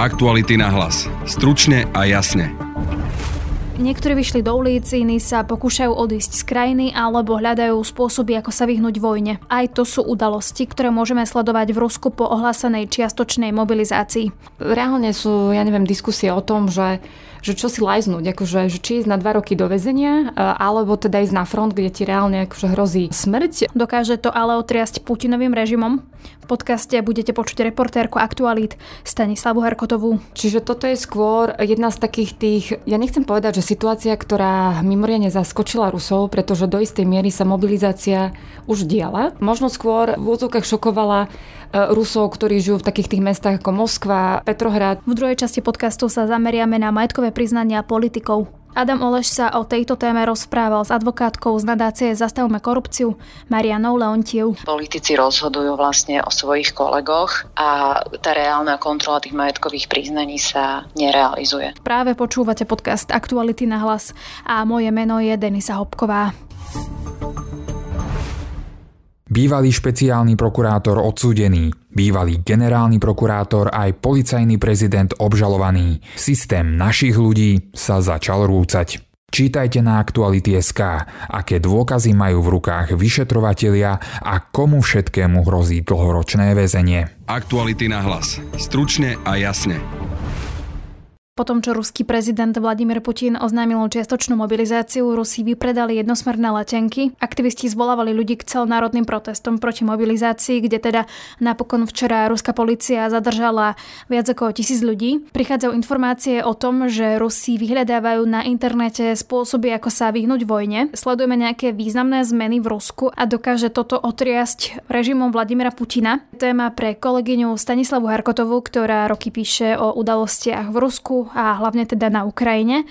Aktuality na hlas. Stručne a jasne. Niektorí vyšli do ulic, iní sa pokúšajú odísť z krajiny alebo hľadajú spôsoby, ako sa vyhnúť vojne. Aj to sú udalosti, ktoré môžeme sledovať v Rusku po ohlásenej čiastočnej mobilizácii. Reálne sú, ja neviem, diskusie o tom, že že čo si lajznúť, akože, že či ísť na dva roky do väzenia, e, alebo teda ísť na front, kde ti reálne akože hrozí smrť. Dokáže to ale otriasť Putinovým režimom? Podcaste budete počuť reportérku Aktualít Stanislavu Herkotovú. Čiže toto je skôr jedna z takých tých, ja nechcem povedať, že situácia, ktorá mimoriadne zaskočila Rusov, pretože do istej miery sa mobilizácia už diala. Možno skôr v úzokách šokovala E, Rusov, ktorí žijú v takých tých mestách ako Moskva, Petrohrad. V druhej časti podcastu sa zameriame na majetkové priznania politikov. Adam Oleš sa o tejto téme rozprával s advokátkou z nadácie Zastavme korupciu Marianou Leontiev. Politici rozhodujú vlastne o svojich kolegoch a tá reálna kontrola tých majetkových priznaní sa nerealizuje. Práve počúvate podcast Aktuality na hlas a moje meno je Denisa Hopková. Bývalý špeciálny prokurátor odsúdený, bývalý generálny prokurátor aj policajný prezident obžalovaný. Systém našich ľudí sa začal rúcať. Čítajte na Aktuality.sk, aké dôkazy majú v rukách vyšetrovatelia a komu všetkému hrozí dlhoročné väzenie. Aktuality na hlas. Stručne a jasne. Po tom, čo ruský prezident Vladimír Putin oznámil čiastočnú mobilizáciu, Rusi vypredali jednosmerné letenky. Aktivisti zvolávali ľudí k celonárodným protestom proti mobilizácii, kde teda napokon včera ruská policia zadržala viac ako tisíc ľudí. Prichádzajú informácie o tom, že Rusi vyhľadávajú na internete spôsoby, ako sa vyhnúť vojne. Sledujeme nejaké významné zmeny v Rusku a dokáže toto otriasť režimom Vladimira Putina. Téma pre kolegyňu Stanislavu Harkotovú, ktorá roky píše o udalostiach v Rusku, a hlavne teda na Ukrajine.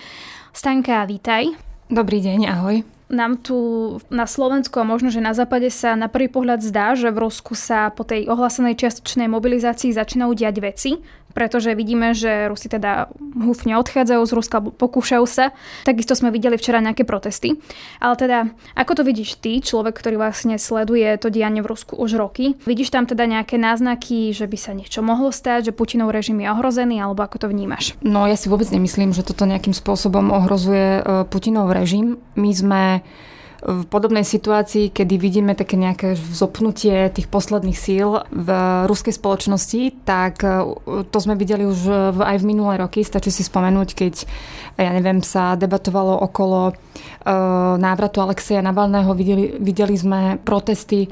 Stanka, vítaj. Dobrý deň, ahoj. Nám tu na Slovensku a možno, že na západe sa na prvý pohľad zdá, že v Rusku sa po tej ohlasenej čiastočnej mobilizácii začínajú diať veci pretože vidíme, že Rusi teda húfne odchádzajú z Ruska, pokúšajú sa. Takisto sme videli včera nejaké protesty. Ale teda, ako to vidíš ty, človek, ktorý vlastne sleduje to dianie v Rusku už roky? Vidíš tam teda nejaké náznaky, že by sa niečo mohlo stať, že Putinov režim je ohrozený, alebo ako to vnímaš? No ja si vôbec nemyslím, že toto nejakým spôsobom ohrozuje e, Putinov režim. My sme v podobnej situácii, kedy vidíme také nejaké zopnutie tých posledných síl v ruskej spoločnosti, tak e, to sme videli už aj v minulé roky. Stačí si spomenúť, keď, ja neviem, sa debatovalo okolo e, návratu Alexeja Navalného. Videli, videli sme protesty e,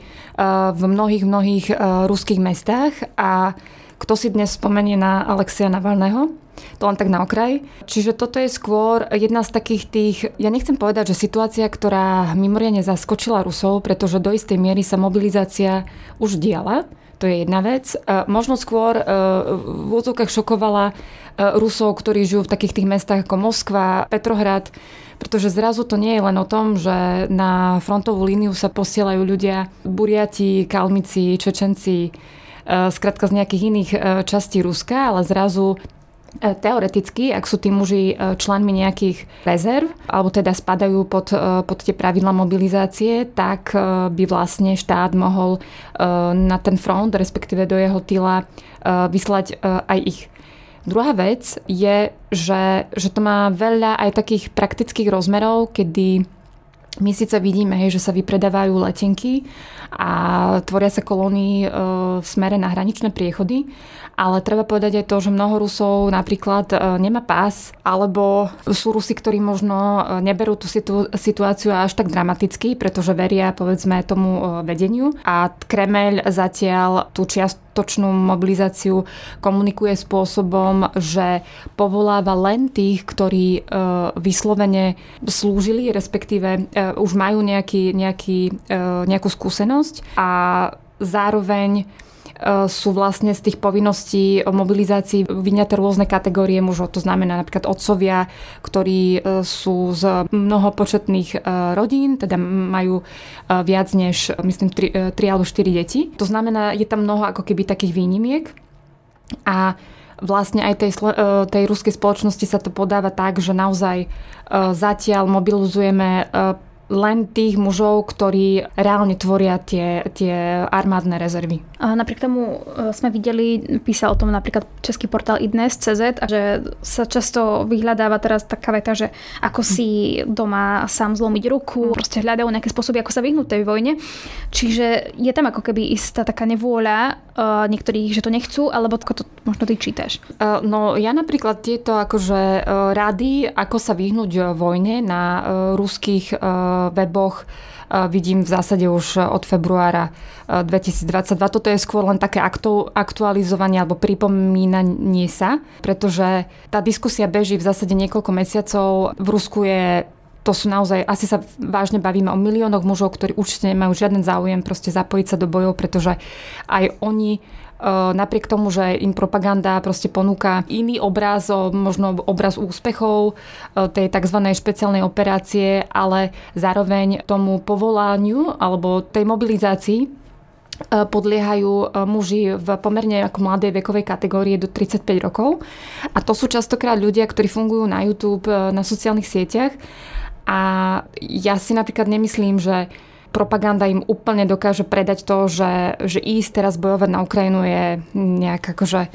v mnohých, mnohých ruských mestách a kto si dnes spomenie na Alexia Navalného? To len tak na okraj. Čiže toto je skôr jedna z takých tých, ja nechcem povedať, že situácia, ktorá mimoriadne zaskočila Rusov, pretože do istej miery sa mobilizácia už diala. To je jedna vec. Možno skôr e, v úzokách šokovala e, Rusov, ktorí žijú v takých tých mestách ako Moskva, Petrohrad, pretože zrazu to nie je len o tom, že na frontovú líniu sa posielajú ľudia, Buriati, Kalmici, Čečenci, skratka z nejakých iných e, častí Ruska, ale zrazu E, teoreticky, ak sú tí muži členmi nejakých rezerv, alebo teda spadajú pod, pod tie pravidla mobilizácie, tak by vlastne štát mohol na ten front, respektíve do jeho tyla vyslať aj ich. Druhá vec je, že, že to má veľa aj takých praktických rozmerov, kedy my síce vidíme, hej, že sa vypredávajú letenky a tvoria sa kolóny e, v smere na hraničné priechody, ale treba povedať aj to, že mnoho Rusov napríklad e, nemá pás, alebo sú Rusi, ktorí možno e, neberú tú situáciu až tak dramaticky, pretože veria povedzme tomu vedeniu. A Kremeľ zatiaľ tú čiastočnú mobilizáciu komunikuje spôsobom, že povoláva len tých, ktorí vyslovene slúžili, respektíve už majú nejaký, nejaký, nejakú skúsenosť a zároveň E, sú vlastne z tých povinností o mobilizácii vyňaté rôzne kategórie mužov. To znamená napríklad otcovia, ktorí e, sú z mnohopočetných e, rodín, teda majú viac než, myslím, 3, 3 alebo 4 deti. To znamená, je tam mnoho ako keby takých výnimiek. A vlastne aj tej, tej ruskej spoločnosti sa to podáva tak, že naozaj zatiaľ mobilizujeme len tých mužov, ktorí reálne tvoria tie, tie armádne rezervy. A napriek tomu e, sme videli, písal o tom napríklad český portál idnes.cz, že sa často vyhľadáva teraz taká veta, že ako si doma sám zlomiť ruku, proste hľadajú nejaké spôsoby, ako sa vyhnúť tej vojne. Čiže je tam ako keby istá taká nevôľa uh, niektorých, že to nechcú, alebo ako to možno ty čítaš? Uh, no ja napríklad tieto akože rady, ako sa vyhnúť vojne na ruských weboch vidím v zásade už od februára 2022. Toto je skôr len také aktualizovanie alebo pripomínanie sa, pretože tá diskusia beží v zásade niekoľko mesiacov. V Rusku je to sú naozaj, asi sa vážne bavíme o miliónoch mužov, ktorí určite nemajú žiaden záujem proste zapojiť sa do bojov, pretože aj oni napriek tomu, že im propaganda proste ponúka iný obraz, možno obraz úspechov tej tzv. špeciálnej operácie, ale zároveň tomu povolaniu alebo tej mobilizácii podliehajú muži v pomerne ako mladej vekovej kategórie do 35 rokov. A to sú častokrát ľudia, ktorí fungujú na YouTube, na sociálnych sieťach. A ja si napríklad nemyslím, že propaganda im úplne dokáže predať to, že, že ísť teraz bojovať na Ukrajinu je nejak akože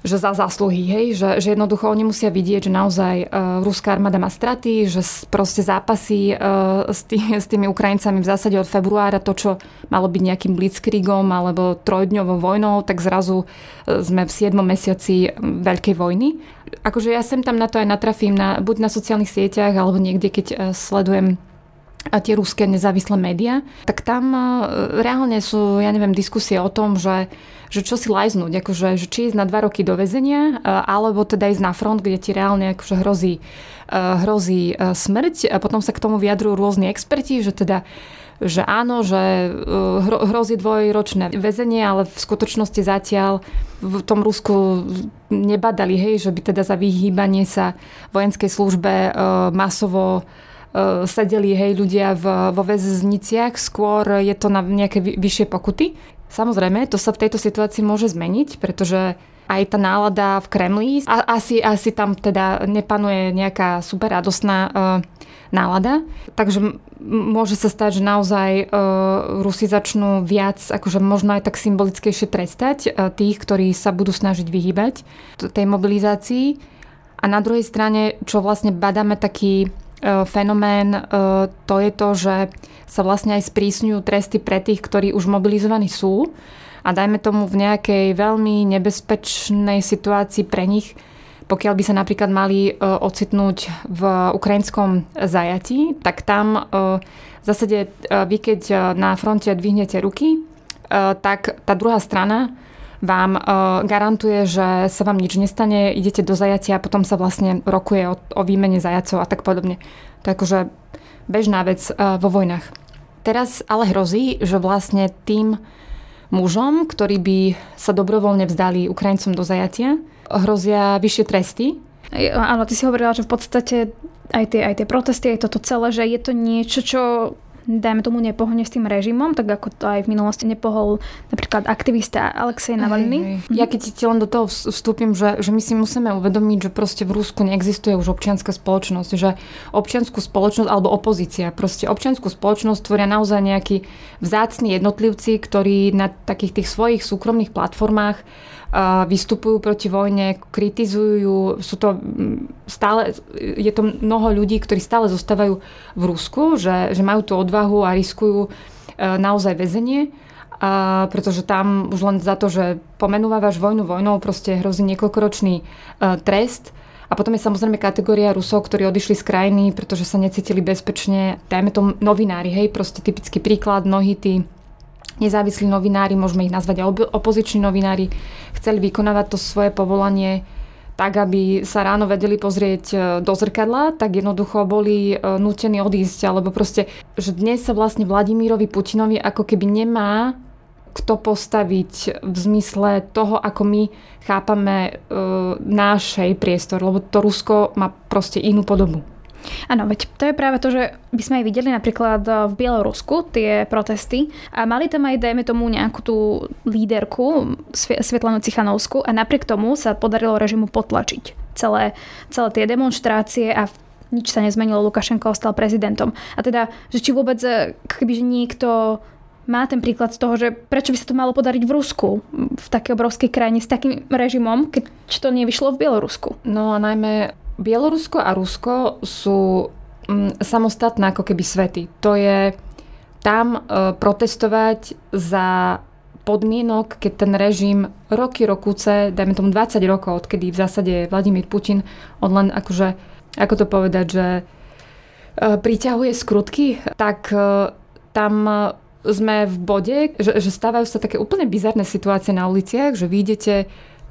že za zásluhy, hej? Že, že jednoducho oni musia vidieť, že naozaj uh, ruská armáda má straty, že proste zápasy uh, s, tý, s tými Ukrajincami v zásade od februára, to, čo malo byť nejakým blitzkriegom alebo trojdňovou vojnou, tak zrazu uh, sme v 7 mesiaci veľkej vojny. Akože ja sem tam na to aj natrafím, na, buď na sociálnych sieťach, alebo niekde, keď uh, sledujem a tie ruské nezávislé médiá, tak tam e, reálne sú, ja neviem, diskusie o tom, že, že čo si lajznúť, akože, že či ísť na dva roky do väzenia, e, alebo teda ísť na front, kde ti reálne akože hrozí, e, hrozí smrť. A potom sa k tomu vyjadrujú rôzni experti, že teda že áno, že hrozí dvojročné väzenie, ale v skutočnosti zatiaľ v tom Rusku nebadali, hej, že by teda za vyhýbanie sa vojenskej službe masovo sedeli hej ľudia v, vo väzniciach, skôr je to na nejaké vyššie pokuty. Samozrejme, to sa v tejto situácii môže zmeniť, pretože aj tá nálada v Kremli, a, asi, asi tam teda nepanuje nejaká super radostná uh, nálada. Takže môže sa stať, že naozaj uh, Rusi začnú viac, akože možno aj tak symbolickejšie trestať uh, tých, ktorí sa budú snažiť vyhýbať tej mobilizácii. A na druhej strane, čo vlastne badáme taký E, fenomén e, to je to, že sa vlastne aj sprísňujú tresty pre tých, ktorí už mobilizovaní sú. A dajme tomu v nejakej veľmi nebezpečnej situácii pre nich, pokiaľ by sa napríklad mali e, ocitnúť v ukrajinskom zajatí, tak tam v zásade vy keď na fronte dvihnete ruky, tak tá druhá strana vám garantuje, že sa vám nič nestane, idete do zajatia a potom sa vlastne rokuje o, o výmene zajacov a tak podobne. To je akože bežná vec vo vojnách. Teraz ale hrozí, že vlastne tým mužom, ktorí by sa dobrovoľne vzdali Ukrajincom do zajatia, hrozia vyššie tresty. Áno, ty si hovorila, že v podstate aj tie, aj tie protesty, aj toto celé, že je to niečo, čo dajme tomu, nepohne s tým režimom, tak ako to aj v minulosti nepohol napríklad aktivista Alexej Navalny. Ja keď ti len do toho vstúpim, že, že my si musíme uvedomiť, že proste v Rusku neexistuje už občianská spoločnosť, že občianskú spoločnosť alebo opozícia, proste občianskú spoločnosť tvoria naozaj nejakí vzácni jednotlivci, ktorí na takých tých svojich súkromných platformách vystupujú proti vojne, kritizujú, sú to stále, je to mnoho ľudí, ktorí stále zostávajú v Rusku, že, že majú tú odvahu a riskujú e, naozaj väzenie. Pretože tam už len za to, že pomenúvaš vojnu vojnou, proste hrozí niekoľkoročný uh, trest. A potom je samozrejme kategória Rusov, ktorí odišli z krajiny, pretože sa necítili bezpečne. Dajme to novinári, hej, proste typický príklad, mnohí tí nezávislí novinári, môžeme ich nazvať aj opoziční novinári, chceli vykonávať to svoje povolanie tak, aby sa ráno vedeli pozrieť e, do zrkadla, tak jednoducho boli e, nutení odísť. Alebo proste, že dnes sa vlastne Vladimírovi Putinovi ako keby nemá kto postaviť v zmysle toho, ako my chápame e, nášej priestor, lebo to Rusko má proste inú podobu. Áno, veď to je práve to, že by sme aj videli napríklad v Bielorusku tie protesty a mali tam aj, dajme tomu, nejakú tú líderku Svetlanu Cichanovsku a napriek tomu sa podarilo režimu potlačiť celé, celé tie demonstrácie a nič sa nezmenilo, Lukašenko ostal prezidentom. A teda, že či vôbec, e, kebyže niekto má ten príklad z toho, že prečo by sa to malo podariť v Rusku, v takej obrovskej krajine s takým režimom, keď to nevyšlo v Bielorusku. No a najmä Bielorusko a Rusko sú mm, samostatné ako keby svety. To je tam e, protestovať za podmienok, keď ten režim roky, rokúce, dajme tomu 20 rokov, odkedy v zásade Vladimír Putin, on len akože, ako to povedať, že e, priťahuje skrutky, tak e, tam sme v bode, že, že stávajú sa také úplne bizarné situácie na uliciach, že vyjdete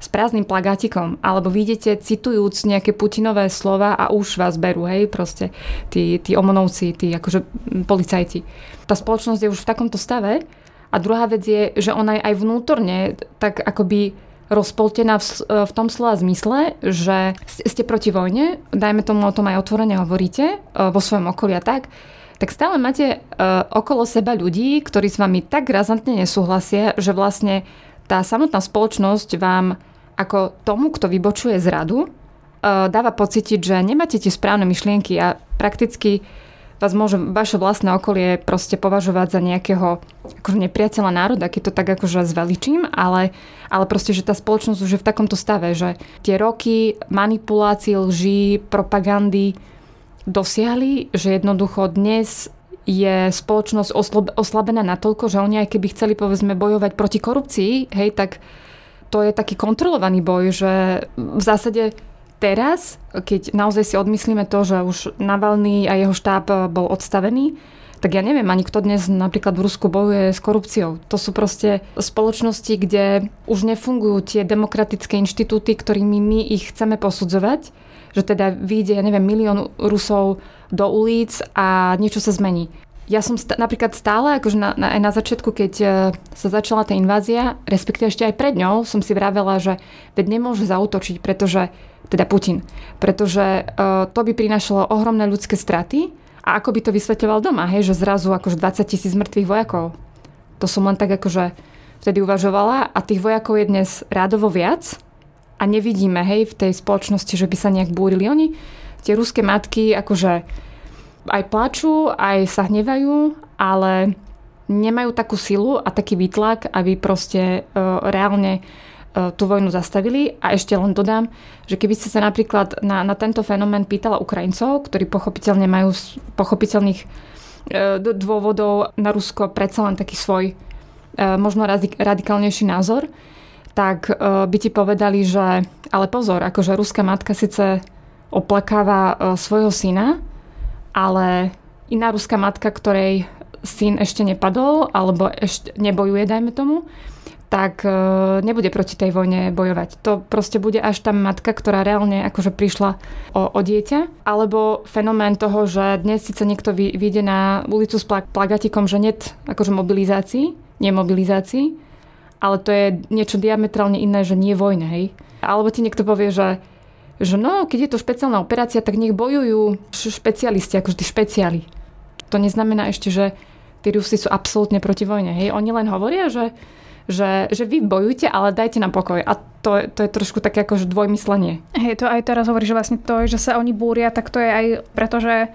s prázdnym plagátikom, alebo vidíte citujúc nejaké Putinové slova a už vás berú, hej, proste tí, tí omonovci, tí akože policajti. Tá spoločnosť je už v takomto stave a druhá vec je, že ona je aj vnútorne tak akoby rozpoltená v, v tom slova zmysle, že ste proti vojne, dajme tomu o tom aj otvorene hovoríte e, vo svojom okolí a tak, tak stále máte uh, okolo seba ľudí, ktorí s vami tak razantne nesúhlasia, že vlastne tá samotná spoločnosť vám ako tomu, kto vybočuje z radu, e, dáva pocitiť, že nemáte tie správne myšlienky a prakticky vás môže vaše vlastné okolie proste považovať za nejakého akože nepriateľa národa, keď to tak akože zveličím, ale, ale proste, že tá spoločnosť už je v takomto stave, že tie roky manipulácií, lží, propagandy dosiahli, že jednoducho dnes je spoločnosť oslabená natoľko, že oni aj keby chceli povedzme bojovať proti korupcii, hej, tak to je taký kontrolovaný boj, že v zásade teraz, keď naozaj si odmyslíme to, že už Navalny a jeho štáb bol odstavený, tak ja neviem ani kto dnes napríklad v Rusku bojuje s korupciou. To sú proste spoločnosti, kde už nefungujú tie demokratické inštitúty, ktorými my ich chceme posudzovať, že teda vyjde, ja neviem, milión Rusov do ulic a niečo sa zmení ja som st- napríklad stále, akože na, na, aj na začiatku, keď uh, sa začala tá invázia, respektíve ešte aj pred ňou, som si vravela, že veď nemôže zautočiť, pretože, teda Putin, pretože uh, to by prinašalo ohromné ľudské straty a ako by to vysvetoval doma, hej, že zrazu akože 20 tisíc mŕtvych vojakov. To som len tak akože vtedy uvažovala a tých vojakov je dnes rádovo viac a nevidíme, hej, v tej spoločnosti, že by sa nejak búrili. Oni, tie ruské matky, akože aj plačú, aj sa hnevajú, ale nemajú takú silu a taký výtlak, aby proste uh, reálne uh, tú vojnu zastavili. A ešte len dodám, že keby ste sa napríklad na, na tento fenomén pýtala Ukrajincov, ktorí pochopiteľne majú z pochopiteľných uh, dôvodov na Rusko predsa len taký svoj možno radikálnejší názor, tak by ti povedali, že ale pozor, akože ruská matka síce oplakáva svojho syna, ale iná ruská matka, ktorej syn ešte nepadol alebo ešte nebojuje, dajme tomu, tak e, nebude proti tej vojne bojovať. To proste bude až tá matka, ktorá reálne akože prišla o, o dieťa. Alebo fenomén toho, že dnes síce niekto vyjde na ulicu s plagatikom, že net akože mobilizácií, nemobilizácií, ale to je niečo diametrálne iné, že nie vojne, hej. Alebo ti niekto povie, že že no, keď je to špeciálna operácia, tak nech bojujú špecialisti, akože tí špeciáli. To neznamená ešte, že tí Rusi sú absolútne proti vojne. Hej? Oni len hovoria, že, že, že vy bojujte, ale dajte nám pokoj. A to, to je trošku také akože dvojmyslenie. Hej, to aj teraz hovorí, že vlastne to, že sa oni búria, tak to je aj preto, že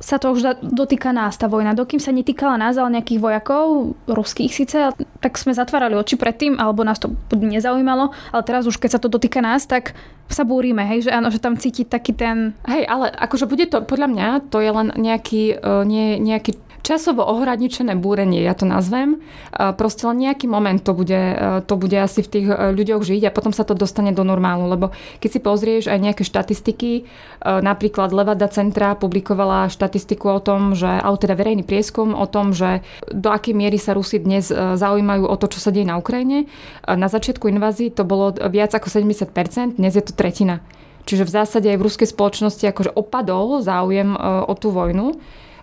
sa to už dotýka nás, tá vojna. Dokým sa netýkala nás, ale nejakých vojakov, ruských síce, tak sme zatvárali oči predtým, alebo nás to nezaujímalo, ale teraz už keď sa to dotýka nás, tak sa búrime, hej, že áno, že tam cítiť taký ten... Hej, ale akože bude to, podľa mňa, to je len nejaký, uh, nie, nejaký časovo ohraničené búrenie, ja to nazvem. Proste len nejaký moment to bude, e, to bude asi v tých e, ľuďoch žiť a potom sa to dostane do normálu, lebo keď si pozrieš aj nejaké štatistiky, e, napríklad Levada Centra publikovala štatistiku o tom, že, alebo teda verejný prieskum o tom, že do akej miery sa Rusi dnes zaujímajú o to, čo sa deje na Ukrajine. Na začiatku invázie to bolo viac ako 70%, dnes je to tretina. Čiže v zásade aj v ruskej spoločnosti akože opadol záujem o tú vojnu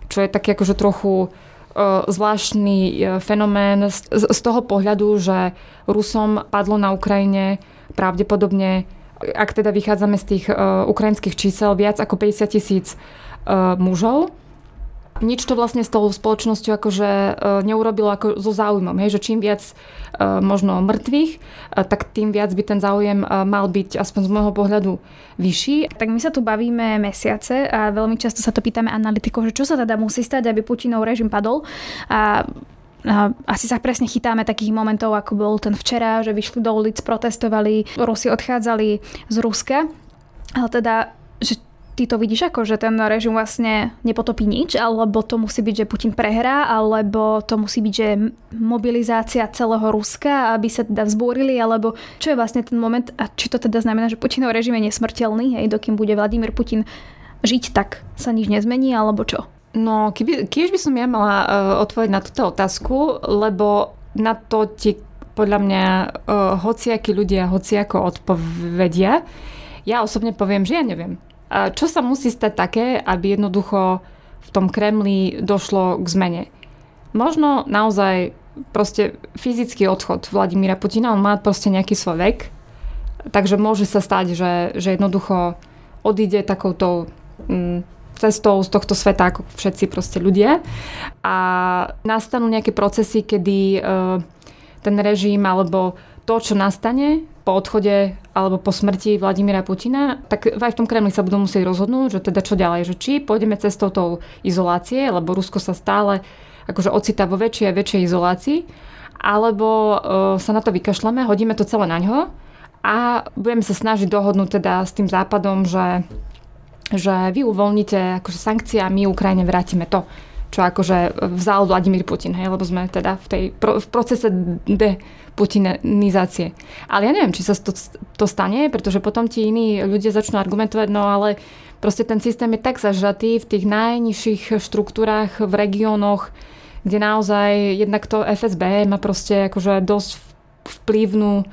čo je taký akože trochu e, zvláštny e, fenomén z toho pohľadu, že Rusom padlo na Ukrajine pravdepodobne, ak teda vychádzame z tých e, ukrajinských čísel, viac ako 50 tisíc mužov nič to vlastne s tou spoločnosťou akože neurobilo ako so záujmom, hej, že čím viac možno mŕtvych, tak tým viac by ten záujem mal byť aspoň z môjho pohľadu vyšší. Tak my sa tu bavíme mesiace a veľmi často sa to pýtame analytikov, že čo sa teda musí stať, aby Putinov režim padol. A asi sa presne chytáme takých momentov, ako bol ten včera, že vyšli do ulic, protestovali, Rusi odchádzali z Ruska. Ale teda, že ty to vidíš ako, že ten režim vlastne nepotopí nič, alebo to musí byť, že Putin prehrá, alebo to musí byť, že mobilizácia celého Ruska, aby sa teda vzbúrili, alebo čo je vlastne ten moment a či to teda znamená, že Putinov režim je nesmrteľný, hej, dokým bude Vladimír Putin žiť, tak sa nič nezmení, alebo čo? No, keby, kiež by som ja mala uh, odpovedť na túto otázku, lebo na to ti podľa mňa uh, hociakí ľudia hociako odpovedia. Ja osobne poviem, že ja neviem. Čo sa musí stať také, aby jednoducho v tom Kremli došlo k zmene? Možno naozaj proste fyzický odchod Vladimíra Putina, on má proste nejaký svoj vek, takže môže sa stať, že, že jednoducho odíde takouto mm, cestou z tohto sveta ako všetci proste ľudia a nastanú nejaké procesy, kedy e, ten režim alebo to, čo nastane po odchode alebo po smrti Vladimíra Putina, tak aj v tom Kremli sa budú musieť rozhodnúť, že teda čo ďalej, že či pôjdeme cestou tou izolácie, lebo Rusko sa stále akože ocitá vo väčšej a väčšej izolácii, alebo uh, sa na to vykašľame, hodíme to celé na ňo a budeme sa snažiť dohodnúť teda s tým západom, že že vy uvoľnite akože sankcie a my Ukrajine vrátime to, čo akože vzal Vladimír Putin, hej, lebo sme teda v, tej, v procese deputinizácie. Ale ja neviem, či sa to, to stane, pretože potom ti iní ľudia začnú argumentovať, no ale proste ten systém je tak zažatý v tých najnižších štruktúrach v regiónoch, kde naozaj jednak to FSB má proste akože dosť vplyvnú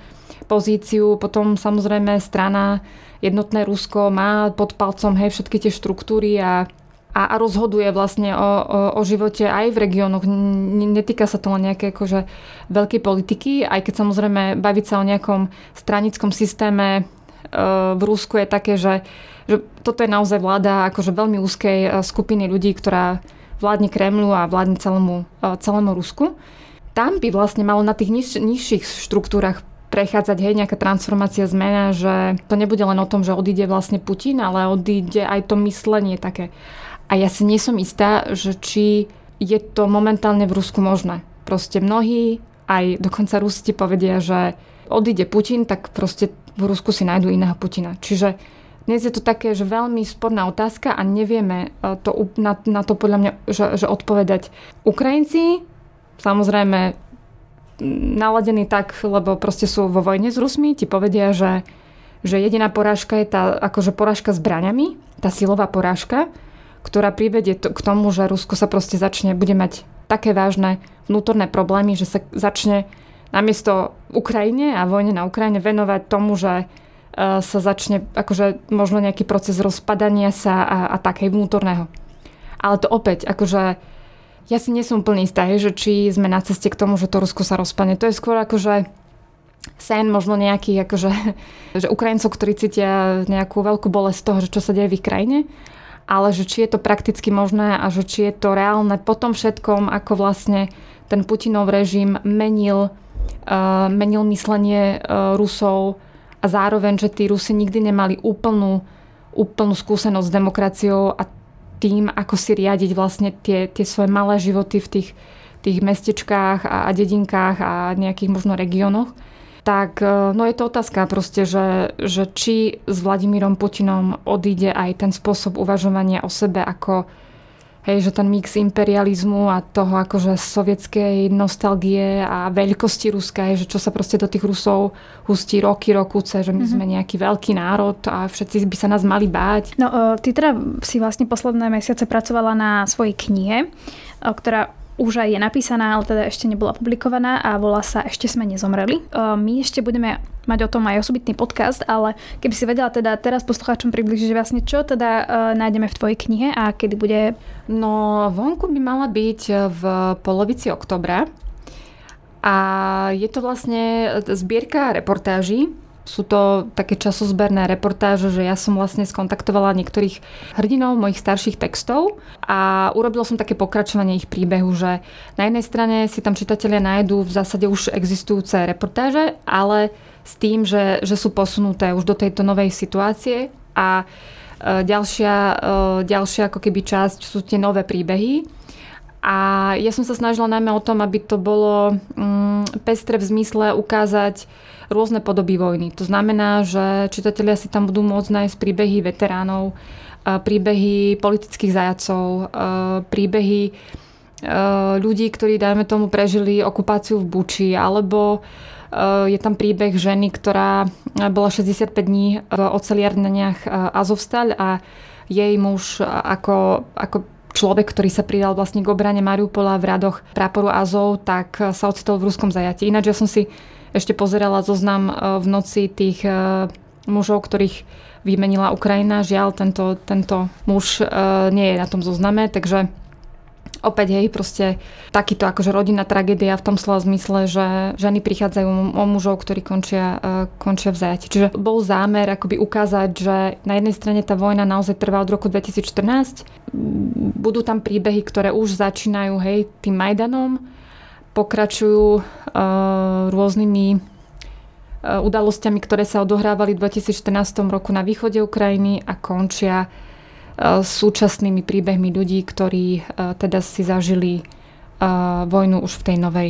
pozíciu, potom samozrejme strana jednotné Rusko má pod palcom hej, všetky tie štruktúry a, a, a rozhoduje vlastne o, o, o živote aj v regiónoch. Netýka sa to len nejaké akože veľkej politiky, aj keď samozrejme baviť sa o nejakom stranickom systéme e, v Rusku je také, že, že toto je naozaj vláda akože veľmi úzkej e, skupiny ľudí, ktorá vládne Kremlu a vládne celému, e, celému Rusku. Tam by vlastne malo na tých niž, nižších štruktúrach prechádzať hej, nejaká transformácia, zmena, že to nebude len o tom, že odíde vlastne Putin, ale odíde aj to myslenie také. A ja si nie som istá, že či je to momentálne v Rusku možné. Proste mnohí, aj dokonca Rusi ti povedia, že odíde Putin, tak proste v Rusku si nájdú iného Putina. Čiže dnes je to také, že veľmi sporná otázka a nevieme e, to, na, na to podľa mňa že, že odpovedať. Ukrajinci, samozrejme naladení tak, lebo proste sú vo vojne s Rusmi, ti povedia, že, že jediná porážka je tá akože porážka zbraňami, tá silová porážka, ktorá privedie to, k tomu, že Rusko sa proste začne, bude mať také vážne vnútorné problémy, že sa začne namiesto Ukrajine a vojne na Ukrajine venovať tomu, že e, sa začne akože možno nejaký proces rozpadania sa a, a takej vnútorného. Ale to opäť, akože ja si nie som úplne istá, že či sme na ceste k tomu, že to Rusko sa rozpadne. To je skôr akože sen možno nejaký, akože, že Ukrajincov, ktorí cítia nejakú veľkú bolesť z toho, že čo sa deje v ich krajine, ale že či je to prakticky možné a že či je to reálne po tom všetkom, ako vlastne ten Putinov režim menil, uh, menil myslenie uh, Rusov a zároveň, že tí Rusi nikdy nemali úplnú, úplnú skúsenosť s demokraciou a tým, ako si riadiť vlastne tie, tie svoje malé životy v tých, tých mestečkách a, a dedinkách a nejakých možno regiónoch, tak e, no je to otázka proste, že, že či s Vladimírom Putinom odíde aj ten spôsob uvažovania o sebe ako Hej, že ten mix imperializmu a toho akože sovietskej nostalgie a veľkosti Ruska, je, že čo sa proste do tých Rusov hustí roky, rokuce, že my mm-hmm. sme nejaký veľký národ a všetci by sa nás mali báť. No, ty teda si vlastne posledné mesiace pracovala na svojej knihe, ktorá už aj je napísaná, ale teda ešte nebola publikovaná a volá sa Ešte sme nezomreli. My ešte budeme mať o tom aj osobitný podcast, ale keby si vedela teda teraz poslucháčom približiť vlastne čo teda nájdeme v tvojej knihe a kedy bude... No vonku by mala byť v polovici oktobra a je to vlastne zbierka reportáží Sú to také časozberné reportáže, že ja som vlastne skontaktovala niektorých hrdinov mojich starších textov a urobila som také pokračovanie ich príbehu, že na jednej strane si tam čitatelia nájdú v zásade už existujúce reportáže, ale s tým, že, že sú posunuté už do tejto novej situácie a e, ďalšia, e, ďalšia ako keby časť sú tie nové príbehy. A ja som sa snažila najmä o tom, aby to bolo mm, pestre v zmysle ukázať rôzne podoby vojny. To znamená, že čitatelia si tam budú môcť nájsť príbehy veteránov, príbehy politických zajacov, príbehy ľudí, ktorí, dajme tomu, prežili okupáciu v Buči, alebo je tam príbeh ženy, ktorá bola 65 dní v oceliarneniach Azovstal a jej muž ako, ako človek, ktorý sa pridal vlastne k obrane Mariupola v radoch práporu Azov, tak sa ocitol v ruskom zajati. Ináč ja som si ešte pozerala zoznam e, v noci tých e, mužov, ktorých vymenila Ukrajina. Žiaľ, tento, tento muž e, nie je na tom zozname, takže opäť hej, proste takýto akože rodinná tragédia v tom slova zmysle, že ženy prichádzajú o mužov, ktorí končia, končia v zajati. Čiže bol zámer akoby ukázať, že na jednej strane tá vojna naozaj trvá od roku 2014. Budú tam príbehy, ktoré už začínajú hej, tým Majdanom, pokračujú uh, rôznymi uh, udalosťami, ktoré sa odohrávali v 2014 roku na východe Ukrajiny a končia uh, súčasnými príbehmi ľudí, ktorí teda si zažili vojnu už v tej novej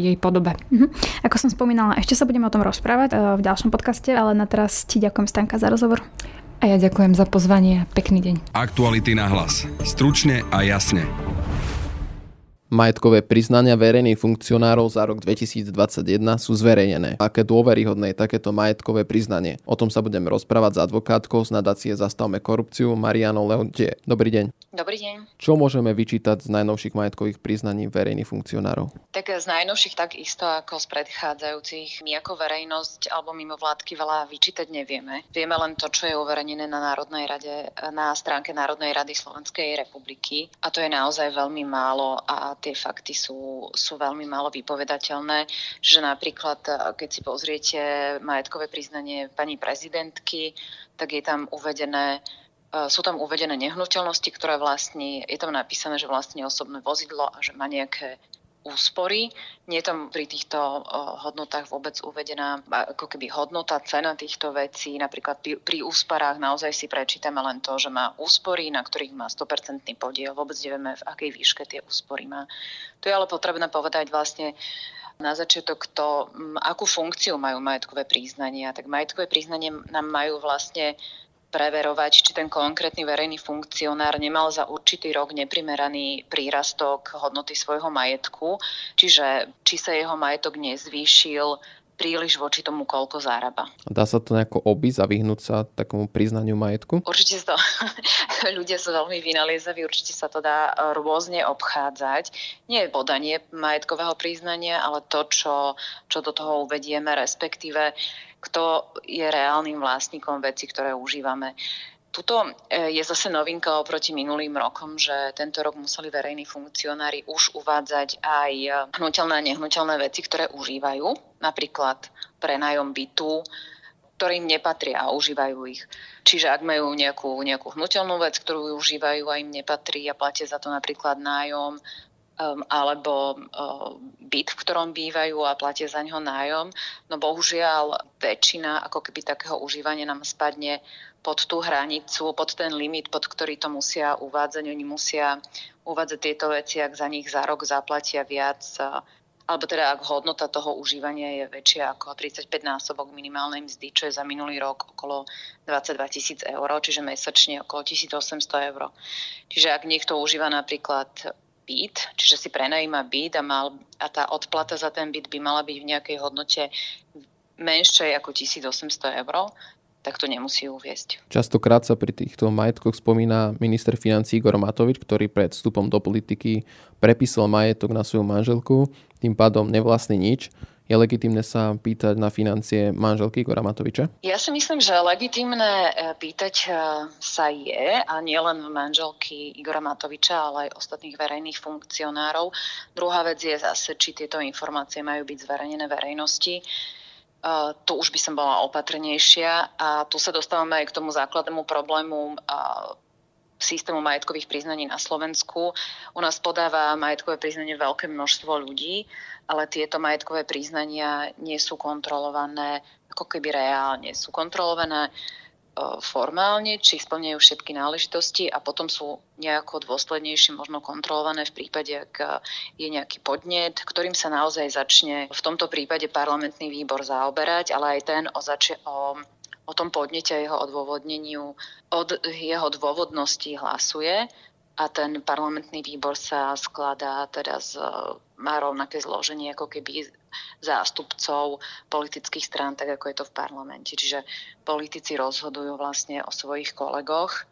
jej podobe. Uh-huh. Ako som spomínala, ešte sa budeme o tom rozprávať v ďalšom podcaste, ale na teraz ti ďakujem Stanka za rozhovor. A ja ďakujem za pozvanie. Pekný deň. Aktuality na hlas. Stručne a jasne. Majetkové priznania verejných funkcionárov za rok 2021 sú zverejnené. Aké dôveryhodné je takéto majetkové priznanie? O tom sa budeme rozprávať s advokátkou z nadácie Zastavme korupciu Marianou Leontie. Dobrý deň. Dobrý deň. Čo môžeme vyčítať z najnovších majetkových priznaní verejných funkcionárov? Tak z najnovších takisto ako z predchádzajúcich. My ako verejnosť alebo mimo vládky veľa vyčítať nevieme. Vieme len to, čo je uverejnené na Národnej rade, na stránke Národnej rady Slovenskej republiky. A to je naozaj veľmi málo a tie fakty sú, sú veľmi málo vypovedateľné, že napríklad, keď si pozriete majetkové priznanie pani prezidentky, tak je tam uvedené sú tam uvedené nehnuteľnosti, ktoré vlastní, je tam napísané, že vlastní osobné vozidlo a že má nejaké úspory. Nie je tam pri týchto hodnotách vôbec uvedená ako keby hodnota, cena týchto vecí. Napríklad pri, pri naozaj si prečítame len to, že má úspory, na ktorých má 100% podiel. Vôbec nevieme, v akej výške tie úspory má. Tu je ale potrebné povedať vlastne na začiatok to, akú funkciu majú majetkové priznania. Tak majetkové priznanie nám majú vlastne preverovať, ten konkrétny verejný funkcionár nemal za určitý rok neprimeraný prírastok hodnoty svojho majetku, čiže či sa jeho majetok nezvýšil príliš voči tomu, koľko zároba. Dá sa to nejako obísť a vyhnúť sa takomu priznaniu majetku? Určite to. Ľudia sú veľmi vynaliezaví, určite sa to dá rôzne obchádzať. Nie je podanie majetkového priznania, ale to, čo, čo do toho uvedieme, respektíve kto je reálnym vlastníkom veci, ktoré užívame. Tuto e, je zase novinka oproti minulým rokom, že tento rok museli verejní funkcionári už uvádzať aj hnutelné a nehnuteľné veci, ktoré užívajú, napríklad prenájom bytu, ktorým nepatria a užívajú ich. Čiže ak majú nejakú, nejakú hnutelnú vec, ktorú užívajú a im nepatrí a platia za to napríklad nájom, um, alebo uh, byt, v ktorom bývajú a platia za neho nájom. No bohužiaľ väčšina ako keby takého užívania nám spadne pod tú hranicu, pod ten limit, pod ktorý to musia uvádzať. Oni musia uvádzať tieto veci, ak za nich za rok zaplatia viac, alebo teda ak hodnota toho užívania je väčšia ako 35 násobok minimálnej mzdy, čo je za minulý rok okolo 22 tisíc eur, čiže mesačne okolo 1800 eur. Čiže ak niekto užíva napríklad byt, čiže si prenajíma byt a, mal, a tá odplata za ten byt by mala byť v nejakej hodnote menšej ako 1800 eur, tak to nemusí uviesť. Častokrát sa pri týchto majetkoch spomína minister financí Igor Matovič, ktorý pred vstupom do politiky prepísal majetok na svoju manželku, tým pádom nevlastní nič je legitimné sa pýtať na financie manželky Igora Matoviča? Ja si myslím, že legitimné e, pýtať e, sa je a nielen manželky Igora Matoviča, ale aj ostatných verejných funkcionárov. Druhá vec je zase, či tieto informácie majú byť zverejnené verejnosti. Tu už by som bola opatrnejšia a tu sa dostávame aj k tomu základnému problému systému majetkových priznaní na Slovensku. U nás podáva majetkové priznanie veľké množstvo ľudí, ale tieto majetkové priznania nie sú kontrolované ako keby reálne. Sú kontrolované formálne, či splňajú všetky náležitosti a potom sú nejako dôslednejšie možno kontrolované v prípade, ak je nejaký podnet, ktorým sa naozaj začne v tomto prípade parlamentný výbor zaoberať, ale aj ten o, zači- o, o tom podnete a jeho odôvodneniu, od jeho dôvodnosti hlasuje a ten parlamentný výbor sa skladá teda z, má rovnaké zloženie ako keby zástupcov politických strán, tak ako je to v parlamente. Čiže politici rozhodujú vlastne o svojich kolegoch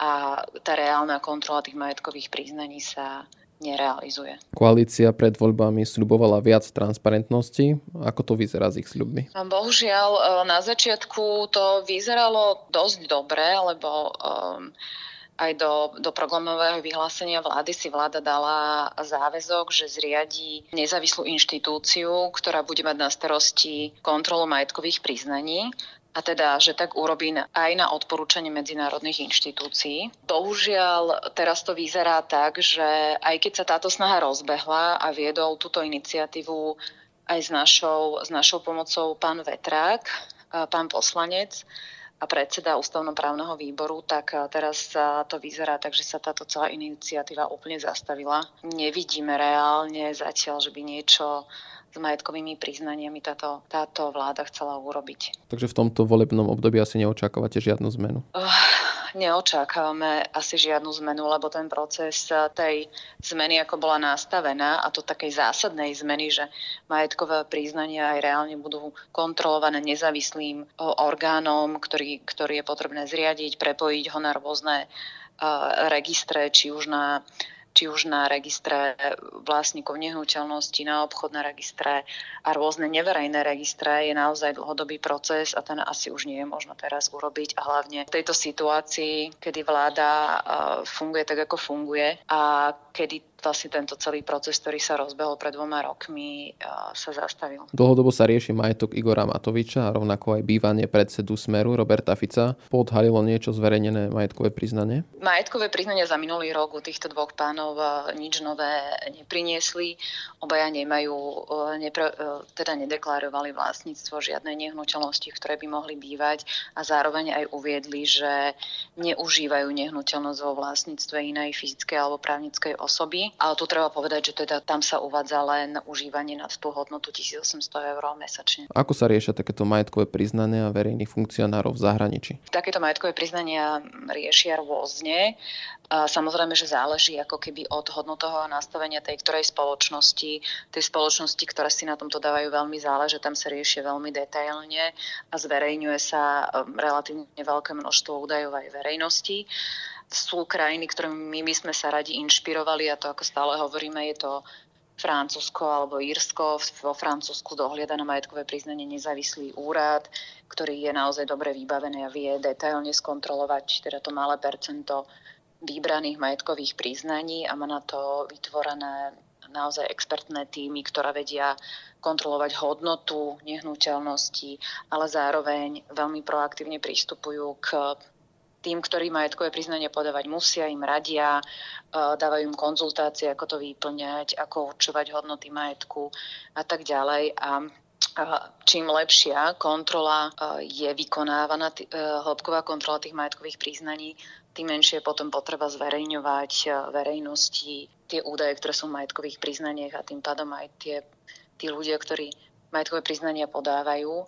a tá reálna kontrola tých majetkových priznaní sa nerealizuje. Koalícia pred voľbami sľubovala viac transparentnosti. Ako to vyzerá s ich sľubmi? Bohužiaľ, e, na začiatku to vyzeralo dosť dobre, lebo um, aj do, do programového vyhlásenia vlády si vláda dala záväzok, že zriadí nezávislú inštitúciu, ktorá bude mať na starosti kontrolu majetkových priznaní a teda, že tak urobí aj na odporúčanie medzinárodných inštitúcií. Bohužiaľ, teraz to vyzerá tak, že aj keď sa táto snaha rozbehla a viedol túto iniciatívu aj s našou, s našou pomocou pán Vetrák, pán poslanec, a predseda ústavnoprávneho výboru, tak eh, teraz to vyzerá tak, že sa táto celá iniciatíva úplne zastavila. Nevidíme reálne zatiaľ, že by niečo s majetkovými priznaniami táto, táto vláda chcela urobiť. Takže v tomto volebnom období asi neočakávate žiadnu zmenu? Uh, neočakávame asi žiadnu zmenu, lebo ten proces tej zmeny, ako bola nastavená, a to takej zásadnej zmeny, že majetkové priznania aj reálne budú kontrolované nezávislým orgánom, ktorý, ktorý je potrebné zriadiť, prepojiť ho na rôzne registre, či už na či už na registre vlastníkov nehnuteľnosti, na obchodné registre a rôzne neverejné registre je naozaj dlhodobý proces a ten asi už nie je možno teraz urobiť. A hlavne v tejto situácii, kedy vláda funguje tak, ako funguje a kedy vlastne tento celý proces, ktorý sa rozbehol pred dvoma rokmi, sa zastavil. Dlhodobo sa rieši majetok Igora Matoviča a rovnako aj bývanie predsedu Smeru Roberta Fica. Podhalilo niečo zverejnené majetkové priznanie? Majetkové priznanie za minulý rok u týchto dvoch pánov nič nové nepriniesli. Obaja nemajú, nepre, teda nedeklarovali vlastníctvo žiadnej nehnuteľnosti, ktoré by mohli bývať a zároveň aj uviedli, že neužívajú nehnuteľnosť vo vlastníctve inej fyzickej alebo právnickej osoby. Ale tu treba povedať, že teda tam sa uvádza len užívanie nad tú hodnotu 1800 eur mesačne. Ako sa riešia takéto majetkové priznania verejných funkcionárov v zahraničí? Takéto majetkové priznania riešia rôzne. Samozrejme, že záleží ako keby od hodnotového nastavenia tej ktorej spoločnosti. Tej spoločnosti, ktoré si na tomto dávajú veľmi záleže, tam sa riešia veľmi detailne a zverejňuje sa um, relatívne veľké množstvo údajov aj verejnosti sú krajiny, ktorými my sme sa radi inšpirovali a to, ako stále hovoríme, je to Francúzsko alebo Írsko. Vo Francúzsku dohliada na majetkové priznanie nezávislý úrad, ktorý je naozaj dobre vybavený a vie detailne skontrolovať teda to malé percento vybraných majetkových priznaní a má na to vytvorené naozaj expertné týmy, ktoré vedia kontrolovať hodnotu nehnuteľnosti, ale zároveň veľmi proaktívne pristupujú k tým, ktorí majetkové priznanie podávať musia, im radia, e, dávajú im konzultácie, ako to vyplňať, ako určovať hodnoty majetku a tak ďalej. A čím lepšia kontrola e, je vykonávaná, e, hĺbková kontrola tých majetkových priznaní, tým menšie potom potreba zverejňovať verejnosti tie údaje, ktoré sú v majetkových priznaniach a tým pádom aj tie, tí ľudia, ktorí majetkové priznania podávajú,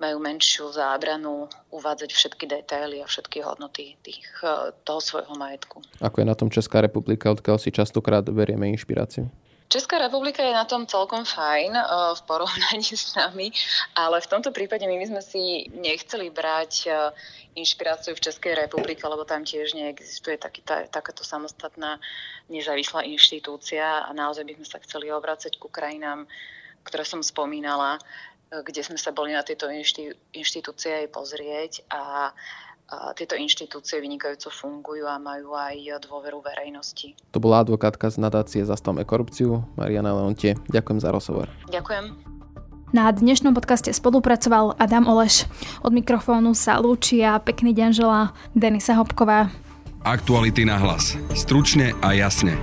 majú menšiu zábranu uvádzať všetky detaily a všetky hodnoty tých, eh, toho svojho majetku. Ako je na tom Česká republika, odkiaľ si častokrát berieme inšpiráciu? Česká republika je na tom celkom fajn eh, v porovnaní s nami, ale v tomto prípade my sme si nechceli brať eh, inšpiráciu v Českej republike, lebo tam tiež neexistuje taký, tá, takáto samostatná nezávislá inštitúcia a naozaj by sme sa chceli obracať ku krajinám, ktoré som spomínala, kde sme sa boli na tieto inštitúcie aj pozrieť a a tieto inštitúcie vynikajúco fungujú a majú aj dôveru verejnosti. To bola advokátka z nadácie Zastavme korupciu, Mariana Leontie. Ďakujem za rozhovor. Ďakujem. Na dnešnom podcaste spolupracoval Adam Oleš. Od mikrofónu sa lúči a pekný deň želá Denisa Hopková. Aktuality na hlas. Stručne a jasne.